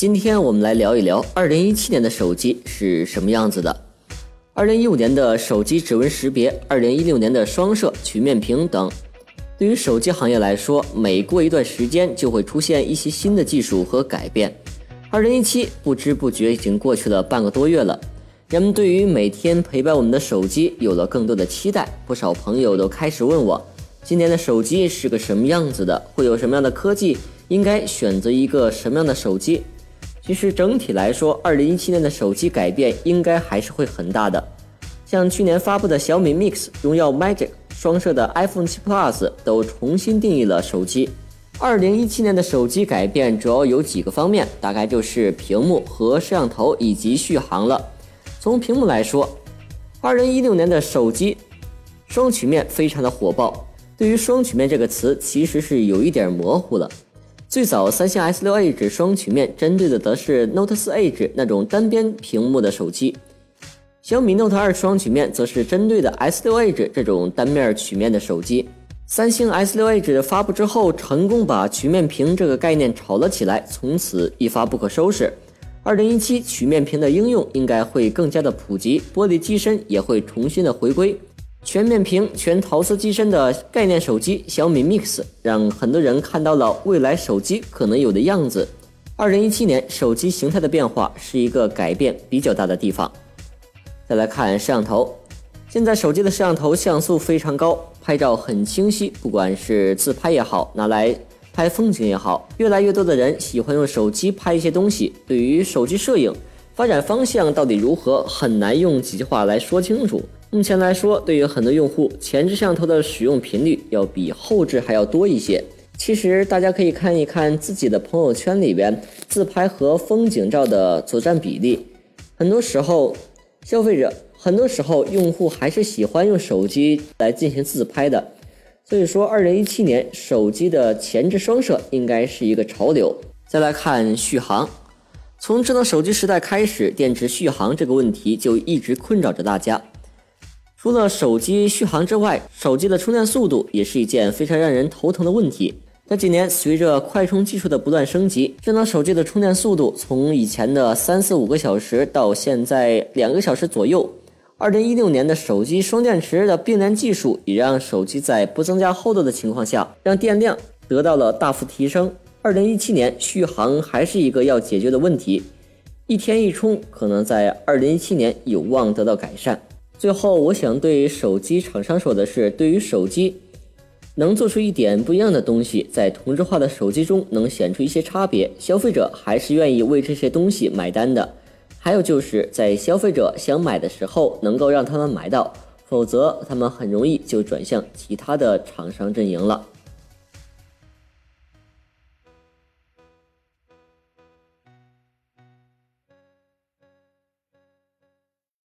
今天我们来聊一聊2017年的手机是什么样子的。2015年的手机指纹识别，2016年的双摄曲面屏等，对于手机行业来说，每过一段时间就会出现一些新的技术和改变。2017不知不觉已经过去了半个多月了，人们对于每天陪伴我们的手机有了更多的期待。不少朋友都开始问我，今年的手机是个什么样子的？会有什么样的科技？应该选择一个什么样的手机？其实整体来说，二零一七年的手机改变应该还是会很大的。像去年发布的小米 Mix、荣耀 Magic、双摄的 iPhone 7 Plus 都重新定义了手机。二零一七年的手机改变主要有几个方面，大概就是屏幕和摄像头以及续航了。从屏幕来说，二零一六年的手机双曲面非常的火爆。对于双曲面这个词，其实是有一点模糊了。最早，三星 S 六 Edge 双曲面针对的则是 Note 4 Edge 那种单边屏幕的手机，小米 Note 2双曲面则是针对的 S 六 Edge 这种单面曲面的手机。三星 S 六 Edge 发布之后，成功把曲面屏这个概念炒了起来，从此一发不可收拾。二零一七曲面屏的应用应该会更加的普及，玻璃机身也会重新的回归。全面屏、全陶瓷机身的概念手机小米 Mix，让很多人看到了未来手机可能有的样子。二零一七年手机形态的变化是一个改变比较大的地方。再来看摄像头，现在手机的摄像头像素非常高，拍照很清晰，不管是自拍也好，拿来拍风景也好，越来越多的人喜欢用手机拍一些东西。对于手机摄影发展方向到底如何，很难用几句话来说清楚。目前来说，对于很多用户，前置摄像头的使用频率要比后置还要多一些。其实大家可以看一看自己的朋友圈里边自拍和风景照的所占比例。很多时候，消费者很多时候用户还是喜欢用手机来进行自拍的。所以说，二零一七年手机的前置双摄应该是一个潮流。再来看续航，从智能手机时代开始，电池续航这个问题就一直困扰着大家。除了手机续航之外，手机的充电速度也是一件非常让人头疼的问题。这几年，随着快充技术的不断升级，智能手机的充电速度从以前的三四五个小时到现在两个小时左右。二零一六年的手机双电池的并联技术，也让手机在不增加厚度的情况下，让电量得到了大幅提升。二零一七年续航还是一个要解决的问题，一天一充可能在二零一七年有望得到改善。最后，我想对手机厂商说的是，对于手机能做出一点不一样的东西，在同质化的手机中能显出一些差别，消费者还是愿意为这些东西买单的。还有就是在消费者想买的时候，能够让他们买到，否则他们很容易就转向其他的厂商阵营了。